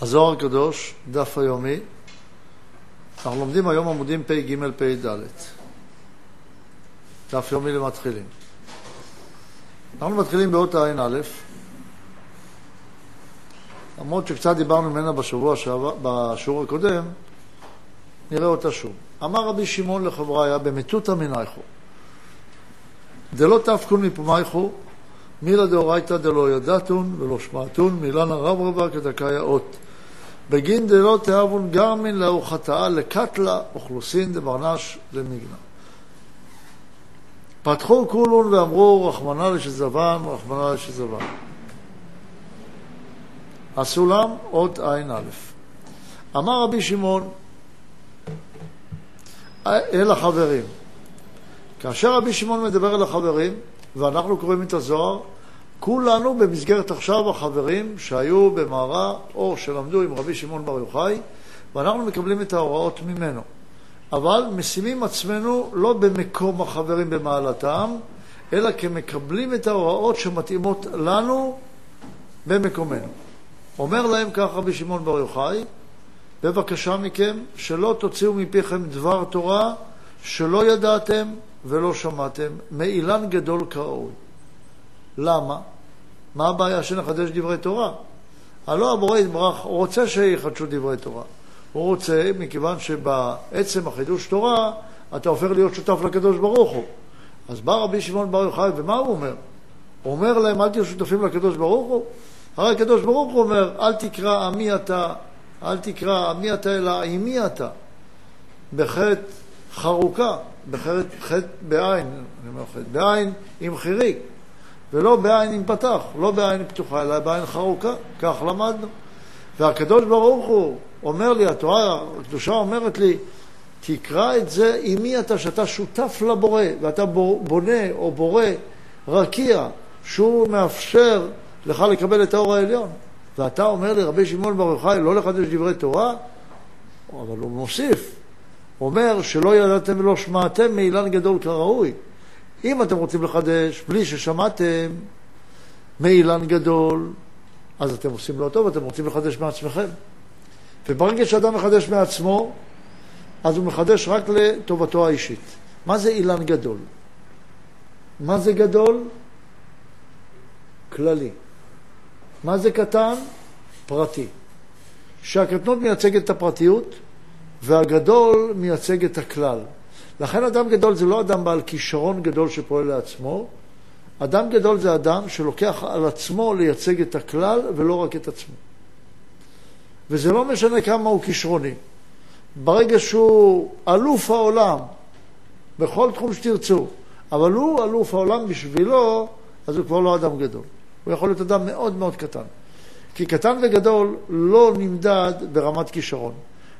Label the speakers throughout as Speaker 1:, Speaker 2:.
Speaker 1: הזוהר הקדוש, דף היומי. אנחנו לומדים היום עמודים פ"ג פ"ד. דף יומי למתחילים. אנחנו מתחילים באות ע"א, למרות שקצת דיברנו ממנה בשבוע שעבר, בשיעור הקודם, נראה אותה שוב. אמר רבי שמעון לחבריה במטותא מנייכו, דלא תפקון מפומייכו, מילה דאורייתא דלא ידעתון ולא שמעתון, מילנה רב רבה כדקאי האות. בגין דלא תאבון גרמין לאו לקטלה אוכלוסין דברנש למיגנה. פתחו כולון ואמרו רחמנא לשזבן, רחמנא לשזבן. הסולם אות ע"א. אמר רבי שמעון אל החברים. כאשר רבי שמעון מדבר אל החברים, ואנחנו קוראים את הזוהר, כולנו במסגרת עכשיו החברים שהיו במערה או שלמדו עם רבי שמעון בר יוחאי, ואנחנו מקבלים את ההוראות ממנו. אבל משימים עצמנו לא במקום החברים במעלתם, אלא כמקבלים את ההוראות שמתאימות לנו במקומנו. אומר להם כך רבי שמעון בר יוחאי, בבקשה מכם, שלא תוציאו מפיכם דבר תורה שלא ידעתם ולא שמעתם, מאילן גדול כראוי. למה? מה הבעיה שנחדש דברי תורה? הלא הבורא יתברך רוצה שיחדשו דברי תורה. הוא רוצה, מכיוון שבעצם החידוש תורה אתה הופך להיות שותף לקדוש ברוך הוא. אז בא רבי שמעון בר יוחאי, ומה הוא אומר? הוא אומר להם, אל תהיו שותפים לקדוש ברוך הוא? הרי הקדוש ברוך הוא אומר, אל תקרא עמי אתה, אל תקרא עמי אתה, אלא עמי אתה. בחטא חרוקה, בחטא בעין, אני אומר חטא בעין עם חיריק. ולא בעין עם פתח, לא בעין פתוחה, אלא בעין חרוקה, כך למדנו. והקדוש ברוך הוא אומר לי, התורה הקדושה אומרת לי, תקרא את זה עם מי אתה, שאתה שותף לבורא, ואתה בונה או בורא רקיע, שהוא מאפשר לך לקבל את האור העליון. ואתה אומר לי, רבי שמעון בר יוחאי, לא לחדש דברי תורה? אבל הוא מוסיף, אומר שלא ידעתם ולא שמעתם מאילן גדול כראוי. אם אתם רוצים לחדש בלי ששמעתם מאילן גדול, אז אתם עושים לא טוב, אתם רוצים לחדש מעצמכם. וברגע שאדם מחדש מעצמו, אז הוא מחדש רק לטובתו האישית. מה זה אילן גדול? מה זה גדול? כללי. מה זה קטן? פרטי. שהקטנות מייצגת את הפרטיות והגדול מייצג את הכלל. לכן אדם גדול זה לא אדם בעל כישרון גדול שפועל לעצמו, אדם גדול זה אדם שלוקח על עצמו לייצג את הכלל ולא רק את עצמו. וזה לא משנה כמה הוא כישרוני. ברגע שהוא אלוף העולם, בכל תחום שתרצו, אבל הוא אלוף העולם בשבילו, אז הוא כבר לא אדם גדול. הוא יכול להיות אדם מאוד מאוד קטן. כי קטן וגדול לא נמדד ברמת כישרון.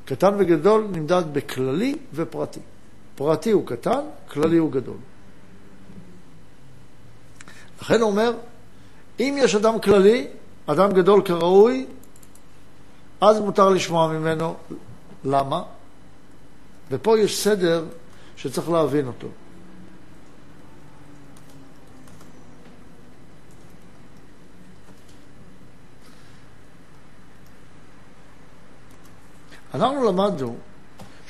Speaker 1: קטן וגדול נמדד בכללי ופרטי. פרטי הוא קטן, כללי הוא גדול. לכן הוא אומר, אם יש אדם כללי, אדם גדול כראוי, אז מותר לשמוע ממנו. למה? ופה יש סדר שצריך להבין אותו. אנחנו למדנו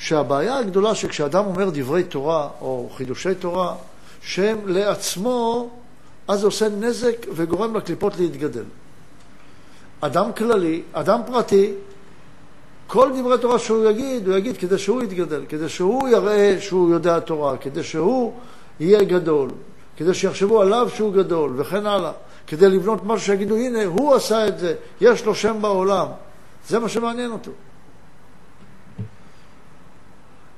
Speaker 1: שהבעיה הגדולה שכשאדם אומר דברי תורה או חידושי תורה שהם לעצמו, אז זה עושה נזק וגורם לקליפות להתגדל. אדם כללי, אדם פרטי, כל דברי תורה שהוא יגיד, הוא יגיד כדי שהוא יתגדל, כדי שהוא יראה שהוא יודע תורה, כדי שהוא יהיה גדול, כדי שיחשבו עליו שהוא גדול, וכן הלאה. כדי לבנות משהו שיגידו, הנה, הוא עשה את זה, יש לו שם בעולם. זה מה שמעניין אותו.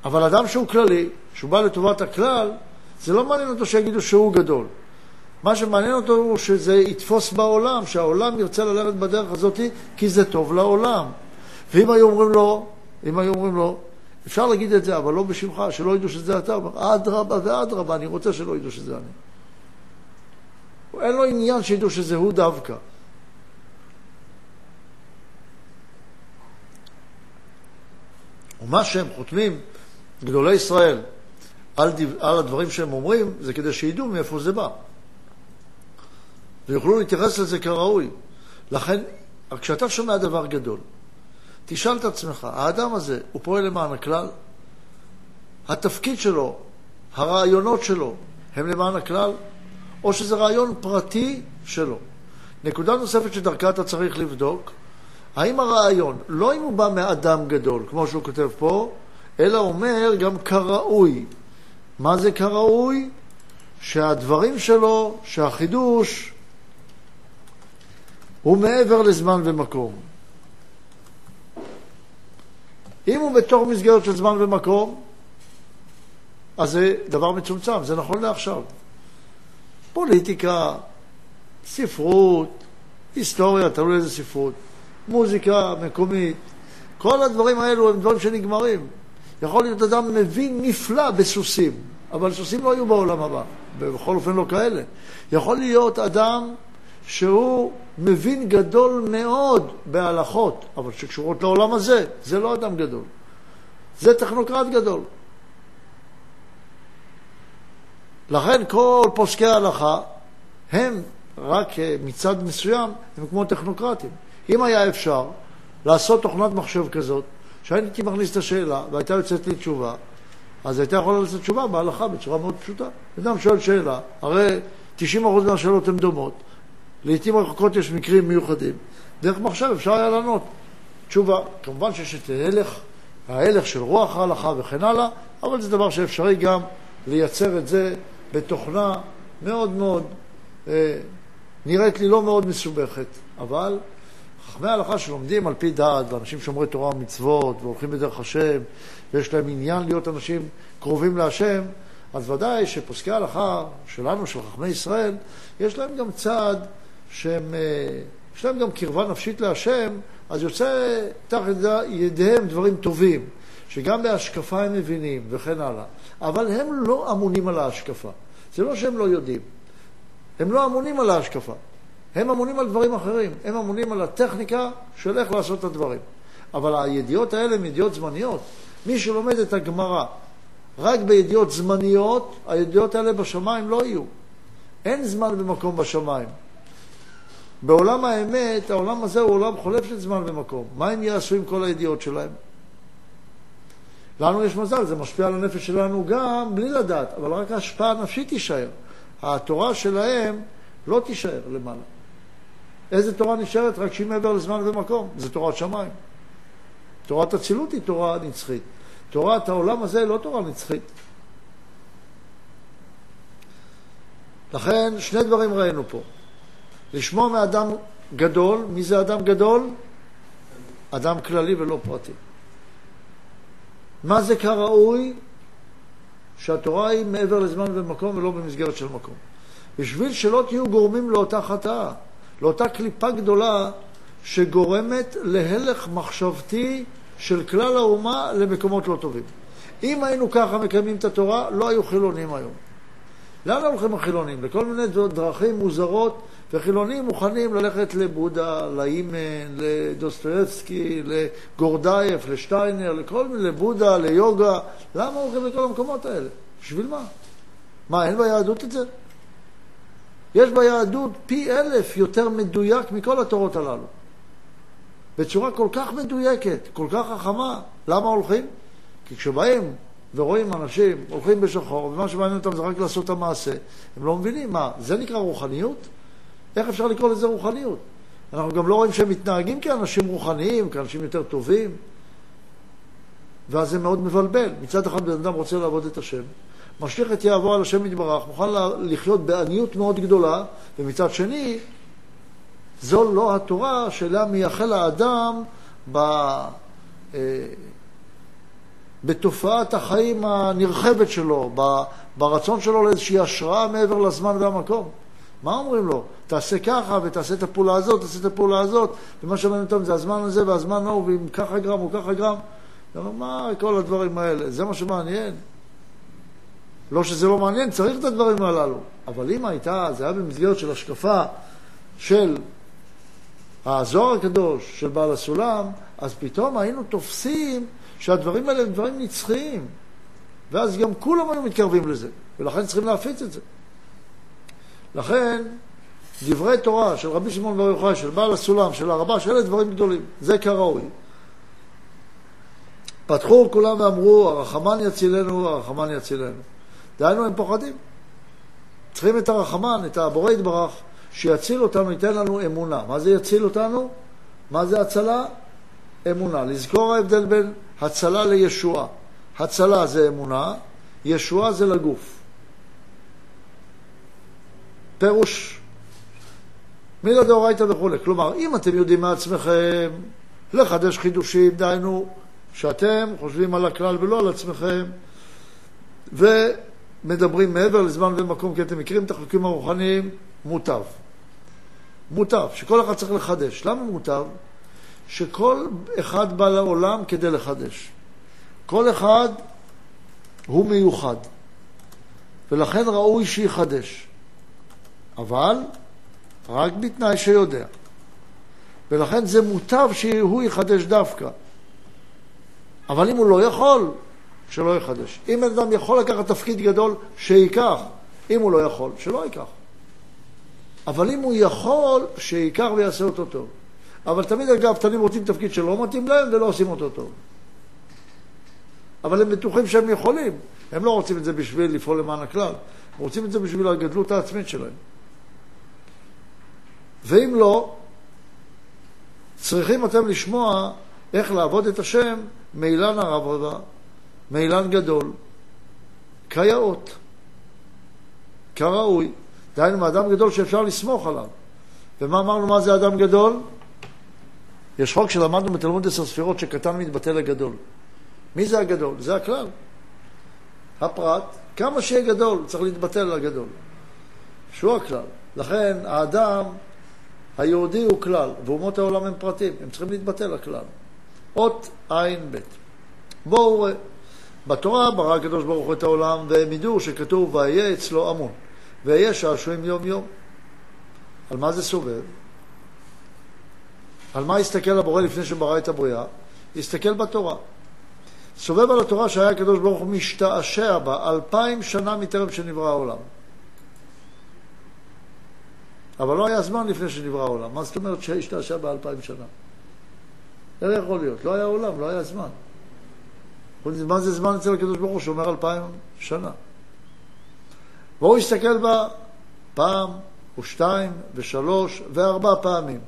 Speaker 1: אבל אדם שהוא כללי, שהוא בא לטובת הכלל, זה לא מעניין אותו שיגידו שהוא גדול. מה שמעניין אותו הוא שזה יתפוס בעולם, שהעולם ירצה ללכת בדרך הזאת כי זה טוב לעולם. ואם היו אומרים לו, אם היו אומרים לו, אפשר להגיד את זה, אבל לא בשמך, שלא ידעו שזה אתה, אדרבה ואדרבה, אני רוצה שלא ידעו שזה אני. אין לו עניין שידעו שזה הוא דווקא. ומה שהם חותמים גדולי ישראל על, דו, על הדברים שהם אומרים, זה כדי שידעו מאיפה זה בא. ויוכלו להתייחס לזה כראוי. לכן, כשאתה שומע דבר גדול, תשאל את עצמך, האדם הזה, הוא פועל למען הכלל? התפקיד שלו, הרעיונות שלו, הם למען הכלל? או שזה רעיון פרטי שלו? נקודה נוספת שדרכה אתה צריך לבדוק, האם הרעיון, לא אם הוא בא מאדם גדול, כמו שהוא כותב פה, אלא אומר גם כראוי. מה זה כראוי? שהדברים שלו, שהחידוש הוא מעבר לזמן ומקום. אם הוא בתוך מסגרת של זמן ומקום, אז זה דבר מצומצם, זה נכון לעכשיו. פוליטיקה, ספרות, היסטוריה, תלוי איזה ספרות, מוזיקה מקומית, כל הדברים האלו הם דברים שנגמרים. יכול להיות אדם מבין נפלא בסוסים, אבל סוסים לא יהיו בעולם הבא, בכל אופן לא כאלה. יכול להיות אדם שהוא מבין גדול מאוד בהלכות, אבל שקשורות לעולם הזה, זה לא אדם גדול. זה טכנוקרט גדול. לכן כל פוסקי ההלכה הם רק אה, מצד מסוים, הם כמו טכנוקרטים. אם היה אפשר לעשות תוכנת מחשב כזאת, שהייתי מכניס את השאלה והייתה יוצאת לי תשובה, אז הייתה יכולה לעשות תשובה בהלכה בצורה מאוד פשוטה. אדם שואל שאלה, הרי 90% מהשאלות הן דומות, לעתים רחוקות יש מקרים מיוחדים, דרך מחשב אפשר היה לענות תשובה. כמובן שיש את ההלך, ההלך של רוח ההלכה וכן הלאה, אבל זה דבר שאפשרי גם לייצר את זה בתוכנה מאוד מאוד, אה, נראית לי לא מאוד מסובכת, אבל חכמי ההלכה שלומדים על פי דעת, ואנשים שומרי תורה ומצוות, והולכים בדרך השם, ויש להם עניין להיות אנשים קרובים להשם, אז ודאי שפוסקי ההלכה שלנו, של חכמי ישראל, יש להם גם צעד שהם, אה, יש להם גם קרבה נפשית להשם, אז יוצא תחת ידיהם דברים טובים, שגם בהשקפה הם מבינים וכן הלאה. אבל הם לא אמונים על ההשקפה. זה לא שהם לא יודעים. הם לא אמונים על ההשקפה. הם אמונים על דברים אחרים. הם אמונים על הטכניקה של איך לעשות את הדברים. אבל הידיעות האלה הן ידיעות זמניות. מי שלומד את הגמרא רק בידיעות זמניות, הידיעות האלה בשמיים לא יהיו. אין זמן ומקום בשמיים. בעולם האמת, העולם הזה הוא עולם חולף של זמן ומקום. מה הם יעשו עם כל הידיעות שלהם? לנו יש מזל, זה משפיע על הנפש שלנו גם בלי לדעת, אבל רק ההשפעה הנפשית תישאר. התורה שלהם לא תישאר למעלה. איזה תורה נשארת? רק שהיא מעבר לזמן ומקום. זה תורת שמיים. תורת אצילות היא תורה נצחית. תורת העולם הזה היא לא תורה נצחית. לכן, שני דברים ראינו פה. לשמוע מאדם גדול, מי זה אדם גדול? אדם כללי ולא פרטי. מה זה כראוי? שהתורה היא מעבר לזמן ומקום ולא במסגרת של מקום. בשביל שלא תהיו גורמים לאותה חטאה, לאותה קליפה גדולה שגורמת להלך מחשבתי של כלל האומה למקומות לא טובים. אם היינו ככה מקיימים את התורה, לא היו חילונים היום. לאן הולכים החילונים? לכל מיני דרכים מוזרות, וחילונים מוכנים ללכת לבודה, לאימן, לדוסטויבסקי, לגורדייף, לשטיינר, לכל מיני, לבודה, ליוגה. למה הולכים לכל המקומות האלה? בשביל מה? מה, אין ביהדות את זה? יש ביהדות פי אלף יותר מדויק מכל התורות הללו. בצורה כל כך מדויקת, כל כך חכמה. למה הולכים? כי כשבאים ורואים אנשים הולכים בשחור, ומה שמעניין אותם זה רק לעשות את המעשה, הם לא מבינים מה, זה נקרא רוחניות? איך אפשר לקרוא לזה רוחניות? אנחנו גם לא רואים שהם מתנהגים כאנשים רוחניים, כאנשים יותר טובים, ואז זה מאוד מבלבל. מצד אחד בן אדם רוצה לעבוד את השם, משליך את יהבו על השם יתברך, מוכן לחיות בעניות מאוד גדולה, ומצד שני, זו לא התורה שאליה מייחל האדם ב... אה, בתופעת החיים הנרחבת שלו, ברצון שלו לאיזושהי השראה מעבר לזמן והמקום. מה אומרים לו? תעשה ככה ותעשה את הפעולה הזאת, תעשה את הפעולה הזאת, ומה שמעניין אותם זה הזמן הזה והזמן ההוא, ואם ככה גרם או ככה גרם. מה כל הדברים האלה? זה מה שמעניין? לא שזה לא מעניין, צריך את הדברים הללו. אבל אם הייתה, זה היה במסגרת של השקפה של הזוהר הקדוש, של בעל הסולם, אז פתאום היינו תופסים שהדברים האלה הם דברים נצחיים. ואז גם כולם היו מתקרבים לזה, ולכן צריכים להפיץ את זה. לכן, דברי תורה של רבי שמעון בר יוחאי, של בעל הסולם, של הרבה, שאלה דברים גדולים. זה כראוי. פתחו כולם ואמרו, הרחמן יצילנו, הרחמן יצילנו. דהיינו, הם פוחדים. צריכים את הרחמן, את הבורא יתברך, שיציל אותנו, ייתן לנו אמונה. מה זה יציל אותנו? מה זה הצלה? אמונה. לזכור ההבדל בין הצלה לישועה. הצלה זה אמונה, ישועה זה לגוף. פירוש מילה דאורייתא וכולי. כלומר, אם אתם יודעים מעצמכם לחדש חידושים, דהיינו שאתם חושבים על הכלל ולא על עצמכם, ומדברים מעבר לזמן ומקום, כי אתם מכירים את החוקים הרוחניים, מוטב. מוטב, שכל אחד צריך לחדש. למה מוטב? שכל אחד בא לעולם כדי לחדש. כל אחד הוא מיוחד, ולכן ראוי שיחדש. אבל רק בתנאי שיודע. ולכן זה מוטב שהוא יחדש דווקא. אבל אם הוא לא יכול, שלא יחדש. אם אדם יכול לקחת תפקיד גדול, שייקח. אם הוא לא יכול, שלא ייקח. אבל אם הוא יכול, שייקח ויעשה אותו טוב. אבל תמיד אגב, תנים רוצים תפקיד שלא מתאים להם ולא עושים אותו טוב. אבל הם בטוחים שהם יכולים. הם לא רוצים את זה בשביל לפעול למען הכלל, הם רוצים את זה בשביל הגדלות העצמית שלהם. ואם לא, צריכים אתם לשמוע איך לעבוד את השם מאילן הרב מאילן גדול, כיאות, כראוי. דהיינו, מאדם גדול שאפשר לסמוך עליו. ומה אמרנו, מה זה אדם גדול? יש חוק שלמדנו בתלמוד עשר ספירות שקטן מתבטא לגדול. מי זה הגדול? זה הכלל. הפרט, כמה שיהיה גדול, צריך להתבטא לגדול. שהוא הכלל. לכן, האדם היהודי הוא כלל, ואומות העולם הם פרטים, הם צריכים להתבטא לכלל. אות עין ב'. בואו ראה. בתורה ברא הקדוש ברוך הוא את העולם, והם ידעו שכתוב ויהיה אצלו המון, ויהיה שעשועים יום יום. על מה זה סובב? על מה הסתכל הבורא לפני שברא את הבריאה? הסתכל בתורה. סובב על התורה שהיה הקדוש ברוך הוא משתעשע בה אלפיים שנה מטרם שנברא העולם. אבל לא היה זמן לפני שנברא העולם. מה זאת אומרת שהשתעשע באלפיים שנה? איך יכול להיות? לא היה עולם, לא היה זמן. מה זה זמן אצל הקדוש ברוך הוא שאומר אלפיים שנה? והוא הסתכל בה פעם ושתיים ושלוש וארבע פעמים.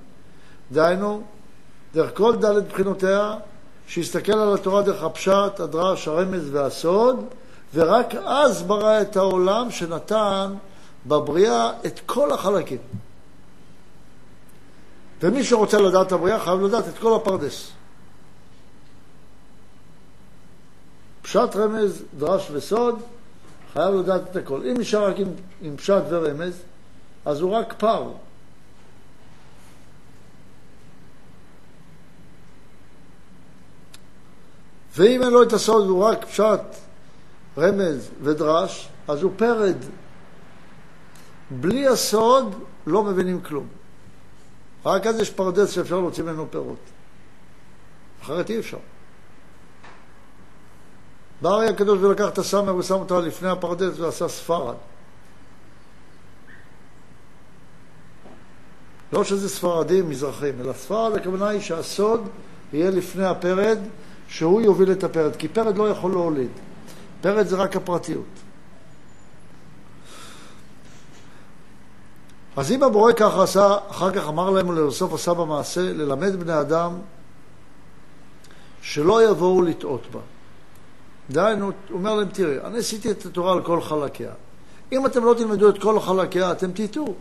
Speaker 1: דהיינו, דרך כל דלת בחינותיה, שהסתכל על התורה דרך הפשט, הדרש, הרמז והסוד, ורק אז ברא את העולם שנתן בבריאה את כל החלקים. ומי שרוצה לדעת את הבריאה חייב לדעת את כל הפרדס. פשט, רמז, דרש וסוד, חייב לדעת את הכל. אם נשאר רק עם, עם פשט ורמז, אז הוא רק פר. ואם אין לו את הסוד והוא רק פשט, רמז ודרש, אז הוא פרד. בלי הסוד לא מבינים כלום. רק אז יש פרדס שאפשר להוציא ממנו פירות. אחרת אי אפשר. בא הרי הקדוש ולקח את הסמר ושם אותה לפני הפרדס ועשה ספרד. לא שזה ספרדים מזרחים, אלא ספרד הכוונה היא שהסוד יהיה לפני הפרד, שהוא יוביל את הפרד, כי פרד לא יכול להוליד. פרד זה רק הפרטיות. אז אם הבורא ככה עשה, אחר כך אמר להם ולבסוף עשה במעשה, ללמד בני אדם שלא יבואו לטעות בה. דהיינו, הוא אומר להם, תראה, אני עשיתי את התורה על כל חלקיה. אם אתם לא תלמדו את כל חלקיה, אתם תטעו.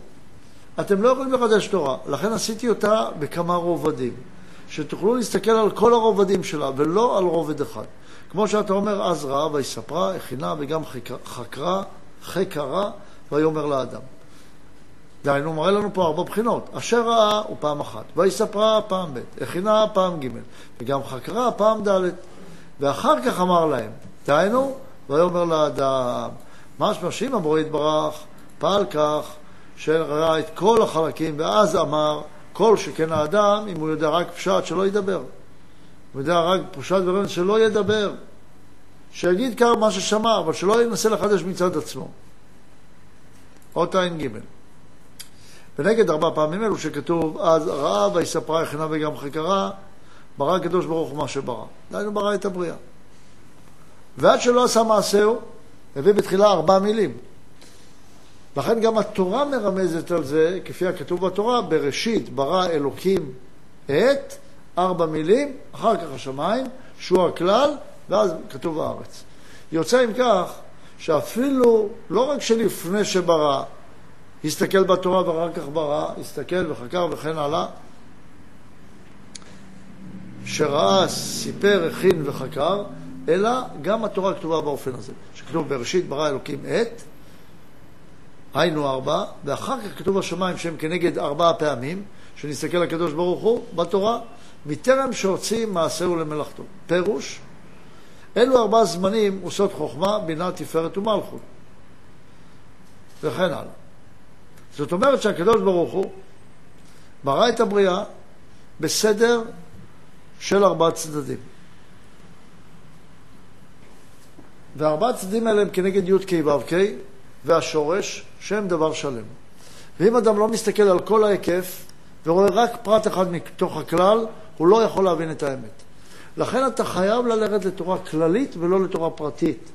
Speaker 1: אתם לא יכולים לחדש תורה. לכן עשיתי אותה בכמה רובדים. שתוכלו להסתכל על כל הרובדים שלה, ולא על רובד אחד. כמו שאתה אומר, אז ראה ויספרה, הכינה וגם חקרה, חקרה, ויאמר לאדם. דהיינו, מראה לנו פה ארבע בחינות. אשר ראה הוא פעם אחת, ויספרה פעם ב', הכינה פעם ג', וגם חקרה פעם ד', ואחר כך אמר להם, דהיינו, ויאמר לאדם, משמע שאם הבורא יתברך פעל כך, שראה את כל החלקים, ואז אמר, כל שכן האדם, אם הוא יודע רק פשט, שלא ידבר. הוא יודע רק פשט ורמז, שלא ידבר. שיגיד כאן מה ששמע, אבל שלא ינסה לחדש מצד עצמו. אות ע"ג. ונגד ארבע פעמים אלו שכתוב, אז ראה ויספרה הכנה וגם חקרה, ברא הקדוש ברוך הוא מה שברא. דהיינו ברא את הבריאה. ועד שלא עשה מעשהו, הביא בתחילה ארבע מילים. לכן גם התורה מרמזת על זה, כפי הכתוב בתורה, בראשית ברא אלוקים את ארבע מילים, אחר כך השמיים, שהוא הכלל, ואז כתוב הארץ. יוצא עם כך שאפילו, לא רק שלפני שברא, הסתכל בתורה ואחר כך ברא, הסתכל וחקר וכן הלאה, שראה, סיפר, הכין וחקר, אלא גם התורה כתובה באופן הזה, שכתוב בראשית ברא אלוקים את, היינו ארבע, ואחר כך כתוב השמיים שהם כנגד ארבע פעמים, שנסתכל לקדוש ברוך הוא בתורה, מטרם שהוציא מעשהו למלאכתו. פירוש, אלו ארבע זמנים עושות חוכמה, בינה, תפארת ומלכות. וכן הלאה. זאת אומרת שהקדוש ברוך הוא ברא את הבריאה בסדר של ארבעה צדדים. וארבעה צדדים האלה הם כנגד י"ק ו"ק והשורש, שהם דבר שלם. ואם אדם לא מסתכל על כל ההיקף ורואה רק פרט אחד מתוך הכלל, הוא לא יכול להבין את האמת. לכן אתה חייב ללכת לתורה כללית ולא לתורה פרטית.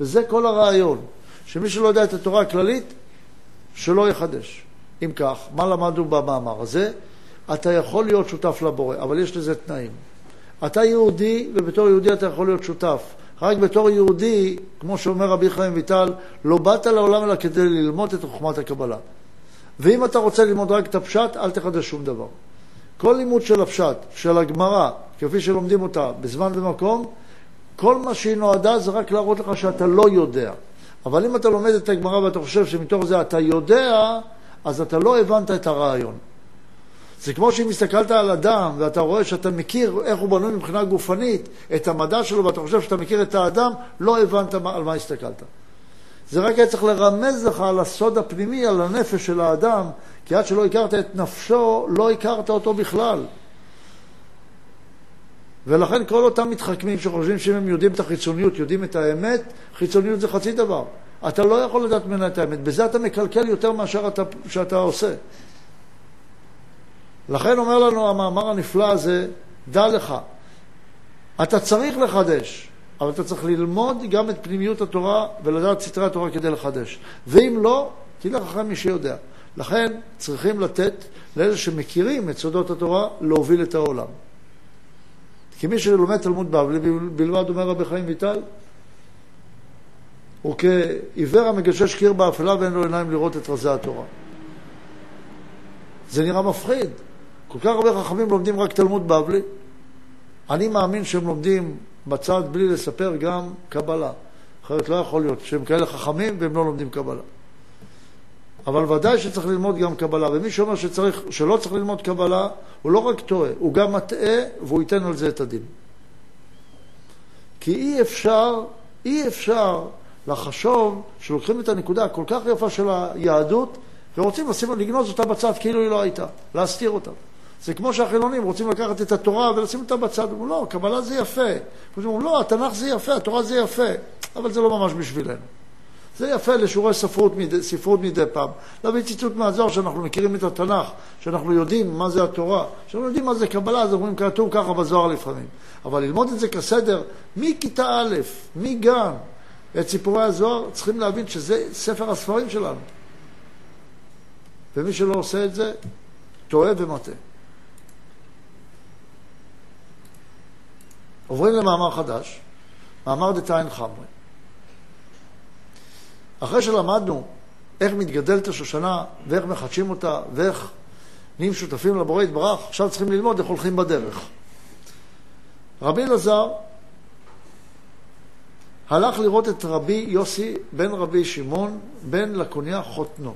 Speaker 1: וזה כל הרעיון, שמי שלא יודע את התורה הכללית, שלא יחדש. אם כך, מה למדנו במאמר הזה? אתה יכול להיות שותף לבורא, אבל יש לזה תנאים. אתה יהודי, ובתור יהודי אתה יכול להיות שותף. רק בתור יהודי, כמו שאומר רבי חיים ויטל, לא באת לעולם אלא כדי ללמוד את חוכמת הקבלה. ואם אתה רוצה ללמוד רק את הפשט, אל תחדש שום דבר. כל לימוד של הפשט, של הגמרא, כפי שלומדים אותה בזמן ומקום, כל מה שהיא נועדה זה רק להראות לך שאתה לא יודע. אבל אם אתה לומד את הגמרא ואתה חושב שמתוך זה אתה יודע, אז אתה לא הבנת את הרעיון. זה כמו שאם הסתכלת על אדם ואתה רואה שאתה מכיר איך הוא בנוי מבחינה גופנית, את המדע שלו, ואתה חושב שאתה מכיר את האדם, לא הבנת על מה הסתכלת. זה רק היה צריך לרמז לך על הסוד הפנימי, על הנפש של האדם, כי עד שלא הכרת את נפשו, לא הכרת אותו בכלל. ולכן כל אותם מתחכמים שחושבים שאם הם יודעים את החיצוניות, יודעים את האמת, חיצוניות זה חצי דבר. אתה לא יכול לדעת ממנה את האמת. בזה אתה מקלקל יותר מאשר אתה, שאתה עושה. לכן אומר לנו המאמר הנפלא הזה, דע לך, אתה צריך לחדש, אבל אתה צריך ללמוד גם את פנימיות התורה ולדעת סתרי התורה כדי לחדש. ואם לא, תלך אחרי מי שיודע. לכן צריכים לתת לאלה שמכירים את סודות התורה להוביל את העולם. כי מי שלומד תלמוד בבלי בלבד, אומר רבי חיים ויטל, הוא כעיוור המגשש קיר באפלה ואין לו עיניים לראות את רזי התורה. זה נראה מפחיד. כל כך הרבה חכמים לומדים רק תלמוד בבלי. אני מאמין שהם לומדים בצד בלי לספר גם קבלה. אחרת לא יכול להיות שהם כאלה חכמים והם לא לומדים קבלה. אבל ודאי שצריך ללמוד גם קבלה, ומי שאומר שצריך, שלא צריך ללמוד קבלה, הוא לא רק טועה, הוא גם מטעה, והוא ייתן על זה את הדין. כי אי אפשר, אי אפשר לחשוב שלוקחים את הנקודה הכל כך יפה של היהדות, ורוצים לשים, לגנוז אותה בצד כאילו היא לא הייתה, להסתיר אותה. זה כמו שהחילונים רוצים לקחת את התורה ולשים אותה בצד, אומרים, לא, קבלה זה יפה. אומרים, לא, התנ"ך זה יפה, התורה זה יפה, אבל זה לא ממש בשבילנו. זה יפה לשיעורי ספרות ספרות מדי פעם. להביא ציטוט מהזוהר שאנחנו מכירים את התנ"ך, שאנחנו יודעים מה זה התורה, שאנחנו יודעים מה זה קבלה, אז אומרים כתוב ככה בזוהר לפעמים. אבל ללמוד את זה כסדר, מכיתה א', מגן, את סיפורי הזוהר, צריכים להבין שזה ספר הספרים שלנו. ומי שלא עושה את זה, טועה ומטעה. עוברים למאמר חדש, מאמר דתיין חמרי. אחרי שלמדנו איך מתגדלת השושנה ואיך מחדשים אותה ואיך נהיים שותפים לבורא יתברך, עכשיו צריכים ללמוד איך הולכים בדרך. רבי אלעזר הלך לראות את רבי יוסי בן רבי שמעון בן לקוניה חותנו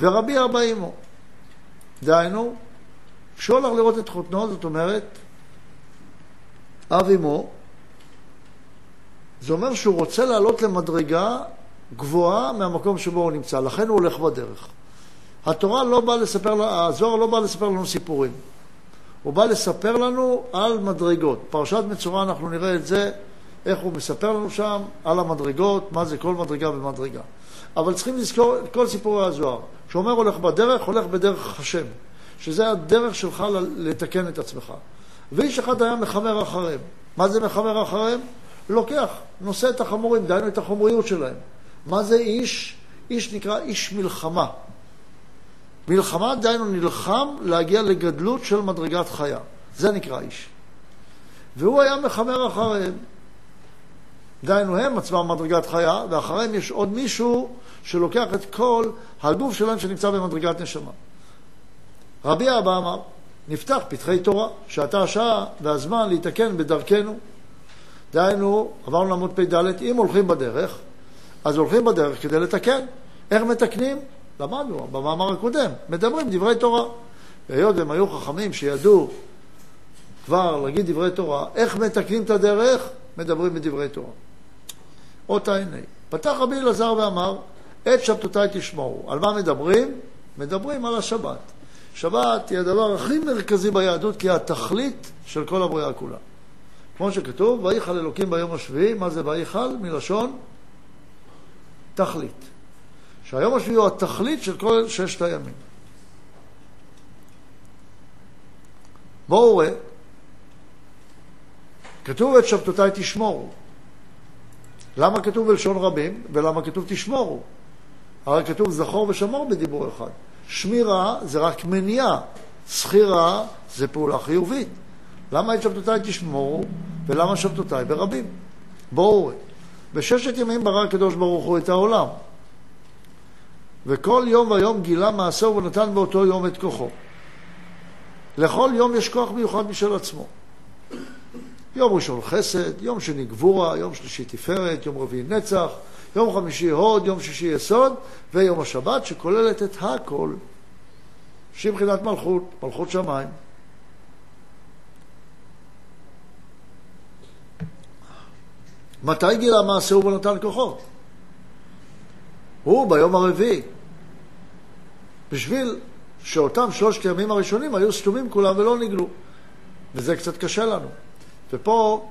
Speaker 1: ורבי אבא אמו. דהיינו, כשהוא הלך לראות את חותנו, זאת אומרת, אב אמו, זה אומר שהוא רוצה לעלות למדרגה גבוהה מהמקום שבו הוא נמצא, לכן הוא הולך בדרך. התורה לא באה לספר, הזוהר לא בא לספר לנו סיפורים. הוא בא לספר לנו על מדרגות. פרשת מצורע אנחנו נראה את זה, איך הוא מספר לנו שם, על המדרגות, מה זה כל מדרגה ומדרגה. אבל צריכים לזכור את כל סיפורי הזוהר. כשאומר הולך בדרך, הולך בדרך השם. שזה הדרך שלך לתקן את עצמך. ואיש אחד היה מחמר אחריהם. מה זה מחמר אחריהם? לוקח, נושא את החמורים, דהיינו את החומריות שלהם. מה זה איש? איש נקרא איש מלחמה. מלחמה, דהיינו נלחם להגיע לגדלות של מדרגת חיה. זה נקרא איש. והוא היה מחמר אחריהם. דהיינו הם עצמם מדרגת חיה, ואחריהם יש עוד מישהו שלוקח את כל הגוף שלהם שנמצא במדרגת נשמה. רבי אבא אמר, נפתח פתחי תורה, שעתה השעה והזמן להתקן בדרכנו. דהיינו, עברנו לעמוד פ"ד, אם הולכים בדרך, אז הולכים בדרך כדי לתקן. איך מתקנים? למדנו במאמר הקודם, מדברים דברי תורה. והיות והם היו חכמים שידעו כבר להגיד דברי תורה, איך מתקנים את הדרך? מדברים בדברי תורה. אותה הנה. פתח רבי אלעזר ואמר, את שבתותיי תשמעו. על מה מדברים? מדברים על השבת. שבת היא הדבר הכי מרכזי ביהדות, כי היא התכלית של כל הבריאה כולה. כמו שכתוב, ויכל אלוקים ביום השביעי, מה זה ויכל? מלשון תכלית. שהיום השביעי הוא התכלית של כל ששת הימים. בואו ראה, כתוב את שבתותיי תשמורו. למה כתוב בלשון רבים ולמה כתוב תשמורו? הרי כתוב זכור ושמור בדיבור אחד. שמירה זה רק מניעה, שכירה זה פעולה חיובית. למה את שבתותיי תשמורו ולמה שבתותיי ברבים? בואו, בששת ימים ברא הקדוש ברוך הוא את העולם. וכל יום ויום גילה מעשהו ונתן באותו יום את כוחו. לכל יום יש כוח מיוחד משל עצמו. יום ראשון חסד, יום שני גבורה, יום שלישי תפארת, יום רביעי נצח, יום חמישי הוד, יום שישי יסוד, ויום השבת שכוללת את הכל, שהיא מבחינת מלכות, מלכות שמיים. מתי גילה מעשהו ונתן כוחו? הוא ביום הרביעי. בשביל שאותם שלושת הימים הראשונים היו סתומים כולם ולא נגלו. וזה קצת קשה לנו. ופה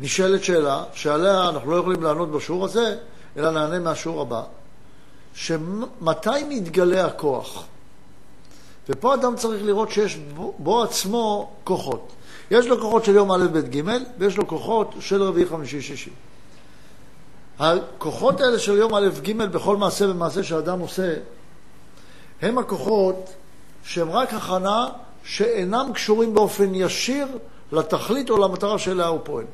Speaker 1: נשאלת שאלה, שעליה אנחנו לא יכולים לענות בשיעור הזה, אלא נענה מהשיעור הבא, שמתי מתגלה הכוח? ופה אדם צריך לראות שיש בו, בו עצמו כוחות. יש לו כוחות של יום א', ב', ג', ויש לו כוחות של רביעי, חמישי, שישי. הכוחות האלה של יום א', ג', בכל מעשה ומעשה שאדם עושה, הם הכוחות שהם רק הכנה שאינם קשורים באופן ישיר לתכלית או למטרה שאליה הוא פועל.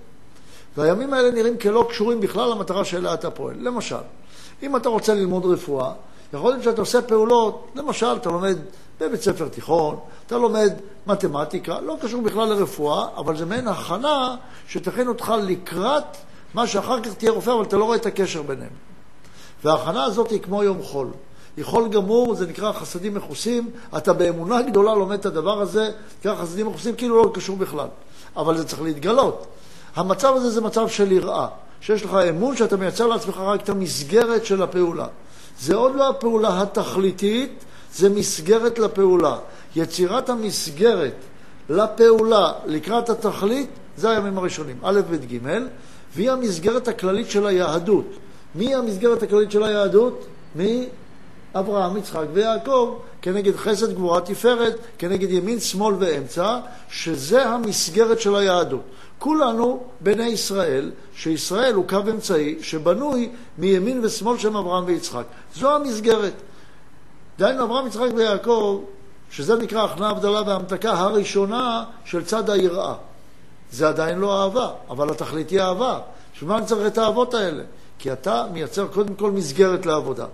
Speaker 1: והימים האלה נראים כלא קשורים בכלל למטרה שאליה אתה פועל. למשל, אם אתה רוצה ללמוד רפואה, יכול להיות שאתה עושה פעולות, למשל, אתה לומד בבית ספר תיכון, אתה לומד מתמטיקה, לא קשור בכלל לרפואה, אבל זה מעין הכנה שתכין אותך לקראת מה שאחר כך תהיה רופא, אבל אתה לא רואה את הקשר ביניהם. וההכנה הזאת היא כמו יום חול. היא חול גמור, זה נקרא חסדים מכוסים, אתה באמונה גדולה לומד את הדבר הזה, נקרא חסדים מכוסים, כאילו לא קשור בכלל. אבל זה צריך להתגלות. המצב הזה זה מצב של יראה, שיש לך אמון שאתה מייצר לעצמך רק את המסגרת של הפעולה. זה עוד לא הפעולה התכליתית, זה מסגרת לפעולה. יצירת המסגרת לפעולה לקראת התכלית, זה הימים הראשונים, א', ב', ג', והיא המסגרת הכללית של היהדות. מי המסגרת הכללית של היהדות? מי? אברהם, יצחק ויעקב, כנגד חסד, גבורה, תפארת, כנגד ימין, שמאל ואמצע, שזה המסגרת של היהדות. כולנו בני ישראל, שישראל הוא קו אמצעי שבנוי מימין ושמאל של אברהם ויצחק. זו המסגרת. דהיינו, אברהם, יצחק ויעקב, שזה נקרא הכנעה, הבדלה והמתקה הראשונה של צד היראה. זה עדיין לא אהבה, אבל התכלית היא אהבה. בשביל מה אני צריך את האהבות האלה? כי אתה מייצר קודם כל מסגרת לעבודה.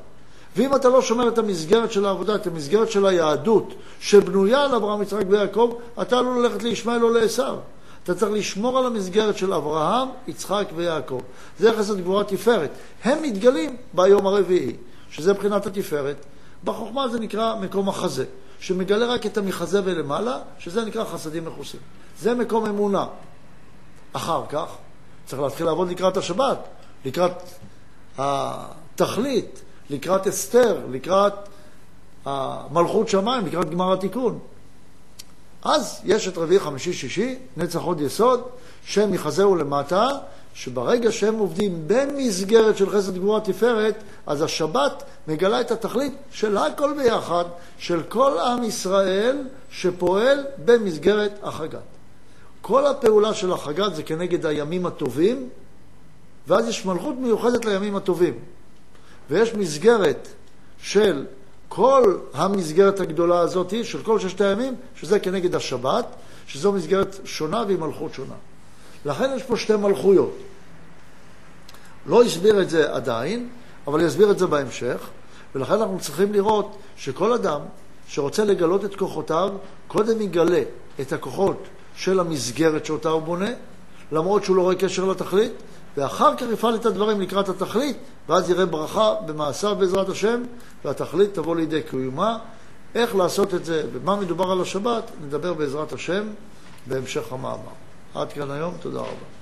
Speaker 1: ואם אתה לא שומר את המסגרת של העבודה, את המסגרת של היהדות, שבנויה על אברהם, יצחק ויעקב, אתה עלול ללכת לישמעאל או לעשו. אתה צריך לשמור על המסגרת של אברהם, יצחק ויעקב. זה חסד גבורה תפארת. הם מתגלים ביום הרביעי, שזה מבחינת התפארת. בחוכמה זה נקרא מקום החזה, שמגלה רק את המחזה ולמעלה, שזה נקרא חסדים מכוסים. זה מקום אמונה. אחר כך צריך להתחיל לעבוד לקראת השבת, לקראת התכלית, לקראת אסתר, לקראת מלכות שמיים, לקראת גמר התיקון. אז יש את רביעי, חמישי, שישי, נצח עוד יסוד, שם יחזהו למטה, שברגע שהם עובדים במסגרת של חסד גבורה תפארת, אז השבת מגלה את התכלית של הכל ביחד, של כל עם ישראל שפועל במסגרת החגת. כל הפעולה של החגת זה כנגד הימים הטובים, ואז יש מלכות מיוחדת לימים הטובים. ויש מסגרת של כל המסגרת הגדולה הזאת, של כל ששת הימים, שזה כנגד השבת, שזו מסגרת שונה והיא מלכות שונה. לכן יש פה שתי מלכויות. לא הסביר את זה עדיין, אבל יסביר את זה בהמשך, ולכן אנחנו צריכים לראות שכל אדם שרוצה לגלות את כוחותיו, קודם יגלה את הכוחות של המסגרת שאותה הוא בונה, למרות שהוא לא רואה קשר לתכלית, ואחר כך יפעל את הדברים לקראת התכלית, ואז יראה ברכה במעשיו בעזרת השם, והתכלית תבוא לידי קיומה. איך לעשות את זה ומה מדובר על השבת, נדבר בעזרת השם בהמשך המאמר. עד כאן היום, תודה רבה.